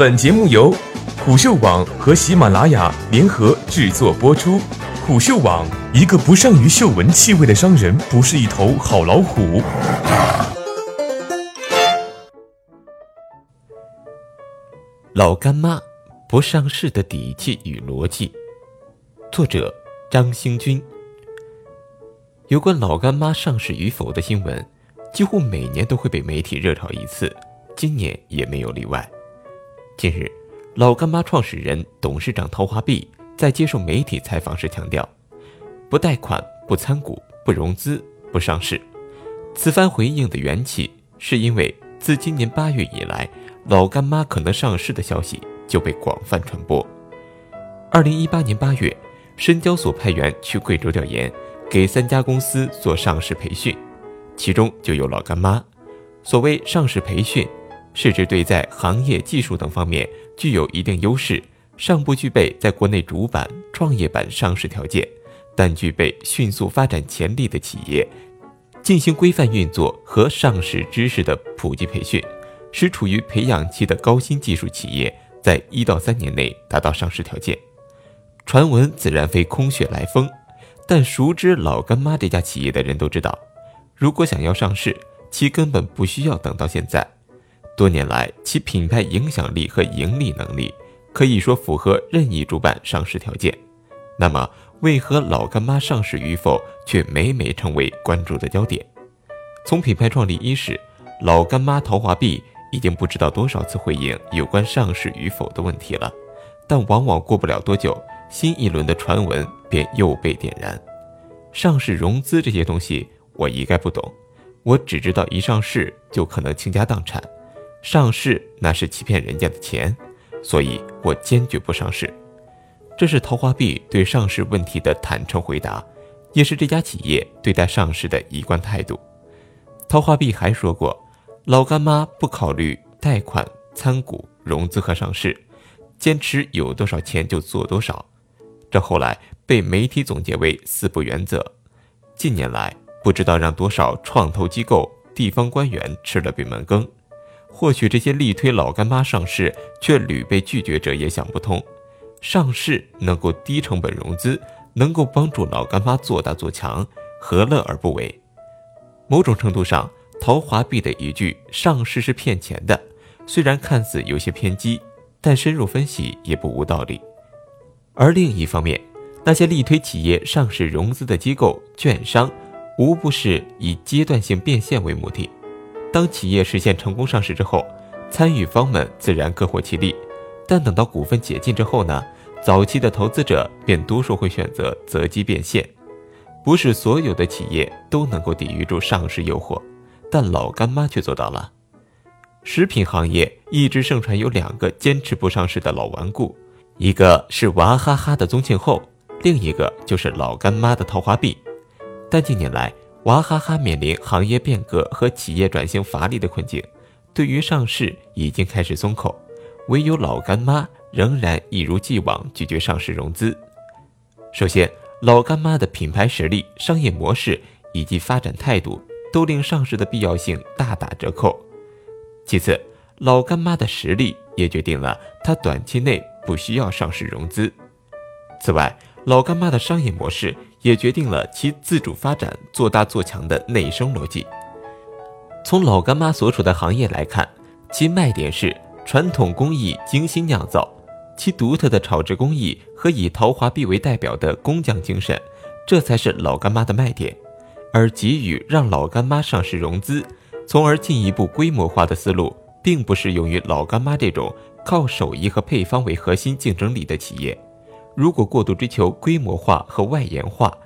本节目由虎嗅网和喜马拉雅联合制作播出。虎嗅网：一个不善于嗅闻气味的商人，不是一头好老虎。老干妈不上市的底气与逻辑，作者张兴军。有关老干妈上市与否的新闻，几乎每年都会被媒体热炒一次，今年也没有例外。近日，老干妈创始人、董事长陶华碧在接受媒体采访时强调，不贷款、不参股、不融资、不上市。此番回应的缘起，是因为自今年八月以来，老干妈可能上市的消息就被广泛传播。二零一八年八月，深交所派员去贵州调研，给三家公司做上市培训，其中就有老干妈。所谓上市培训。是指对在行业、技术等方面具有一定优势，尚不具备在国内主板、创业板上市条件，但具备迅速发展潜力的企业，进行规范运作和上市知识的普及培训，使处于培养期的高新技术企业在一到三年内达到上市条件。传闻自然非空穴来风，但熟知老干妈这家企业的人都知道，如果想要上市，其根本不需要等到现在。多年来，其品牌影响力和盈利能力可以说符合任意主板上市条件。那么，为何老干妈上市与否却每每成为关注的焦点？从品牌创立伊始，老干妈陶华碧已经不知道多少次回应有关上市与否的问题了，但往往过不了多久，新一轮的传闻便又被点燃。上市融资这些东西，我一概不懂，我只知道一上市就可能倾家荡产。上市那是欺骗人家的钱，所以我坚决不上市。这是陶华碧对上市问题的坦诚回答，也是这家企业对待上市的一贯态度。陶华碧还说过，老干妈不考虑贷款、参股、融资和上市，坚持有多少钱就做多少。这后来被媒体总结为四不原则。近年来，不知道让多少创投机构、地方官员吃了闭门羹。或许这些力推老干妈上市却屡被拒绝者也想不通，上市能够低成本融资，能够帮助老干妈做大做强，何乐而不为？某种程度上，陶华碧的一句“上市是骗钱的”，虽然看似有些偏激，但深入分析也不无道理。而另一方面，那些力推企业上市融资的机构、券商，无不是以阶段性变现为目的。当企业实现成功上市之后，参与方们自然各获其利。但等到股份解禁之后呢？早期的投资者便多数会选择择机变现。不是所有的企业都能够抵御住上市诱惑，但老干妈却做到了。食品行业一直盛传有两个坚持不上市的老顽固，一个是娃哈哈的宗庆后，另一个就是老干妈的陶华碧。但近年来，娃哈哈面临行业变革和企业转型乏力的困境，对于上市已经开始松口，唯有老干妈仍然一如既往拒绝上市融资。首先，老干妈的品牌实力、商业模式以及发展态度都令上市的必要性大打折扣。其次，老干妈的实力也决定了它短期内不需要上市融资。此外，老干妈的商业模式。也决定了其自主发展、做大做强的内生逻辑。从老干妈所处的行业来看，其卖点是传统工艺精心酿造，其独特的炒制工艺和以陶华碧为代表的工匠精神，这才是老干妈的卖点。而给予让老干妈上市融资，从而进一步规模化的思路，并不适用于老干妈这种靠手艺和配方为核心竞争力的企业。如果过度追求规模化和外延化，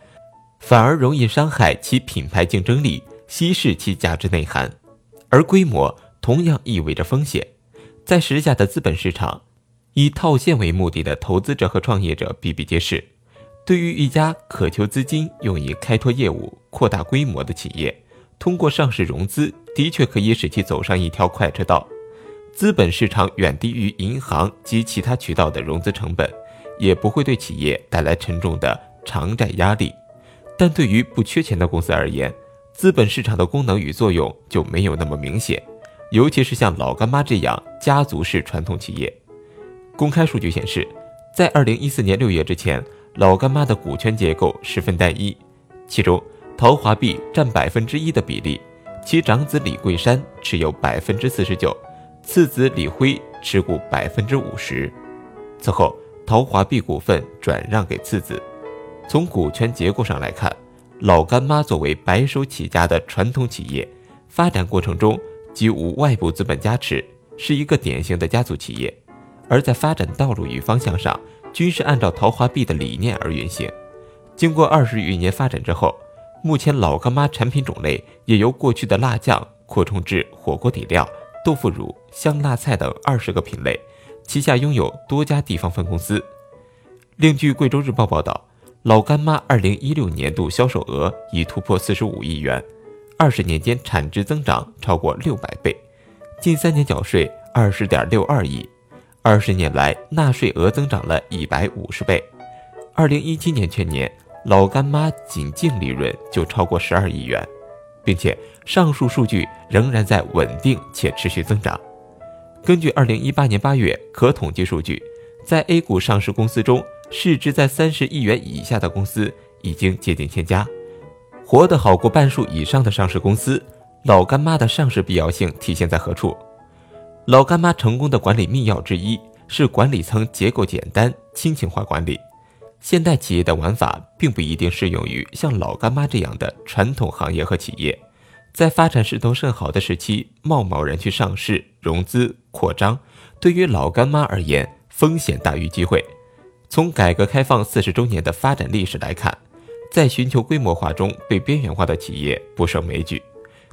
反而容易伤害其品牌竞争力，稀释其价值内涵。而规模同样意味着风险。在时下的资本市场，以套现为目的的投资者和创业者比比皆是。对于一家渴求资金用以开拓业务、扩大规模的企业，通过上市融资的确可以使其走上一条快车道。资本市场远低于银行及其他渠道的融资成本。也不会对企业带来沉重的偿债压力，但对于不缺钱的公司而言，资本市场的功能与作用就没有那么明显，尤其是像老干妈这样家族式传统企业。公开数据显示，在二零一四年六月之前，老干妈的股权结构十分单一，其中陶华碧占百分之一的比例，其长子李桂山持有百分之四十九，次子李辉持股百分之五十。此后，陶华碧股份转让给次子。从股权结构上来看，老干妈作为白手起家的传统企业，发展过程中即无外部资本加持，是一个典型的家族企业。而在发展道路与方向上，均是按照陶华碧的理念而运行。经过二十余年发展之后，目前老干妈产品种类也由过去的辣酱扩充至火锅底料、豆腐乳、香辣菜等二十个品类，旗下拥有多家地方分公司。另据贵州日报报道，老干妈二零一六年度销售额已突破四十五亿元，二十年间产值增长超过六百倍，近三年缴税二十点六二亿。二十年来，纳税额增长了一百五十倍。二零一七年全年，老干妈仅净利润就超过十二亿元，并且上述数据仍然在稳定且持续增长。根据二零一八年八月可统计数据，在 A 股上市公司中，市值在三十亿元以下的公司已经接近千家，活得好过半数以上的上市公司。老干妈的上市必要性体现在何处？老干妈成功的管理密钥之一是管理层结构简单、亲情化管理。现代企业的玩法并不一定适用于像老干妈这样的传统行业和企业。在发展势头甚好的时期，贸贸然去上市、融资、扩张，对于老干妈而言，风险大于机会。从改革开放四十周年的发展历史来看，在寻求规模化中被边缘化的企业不胜枚举。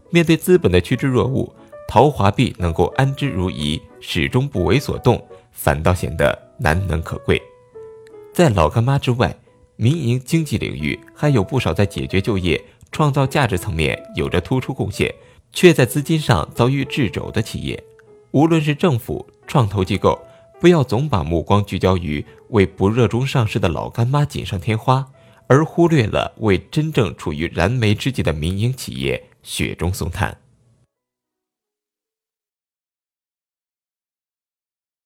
面对资本的趋之若鹜。陶华碧能够安之如饴，始终不为所动，反倒显得难能可贵。在老干妈之外，民营经济领域还有不少在解决就业、创造价值层面有着突出贡献，却在资金上遭遇掣肘的企业。无论是政府、创投机构，不要总把目光聚焦于为不热衷上市的老干妈锦上添花，而忽略了为真正处于燃眉之急的民营企业雪中送炭。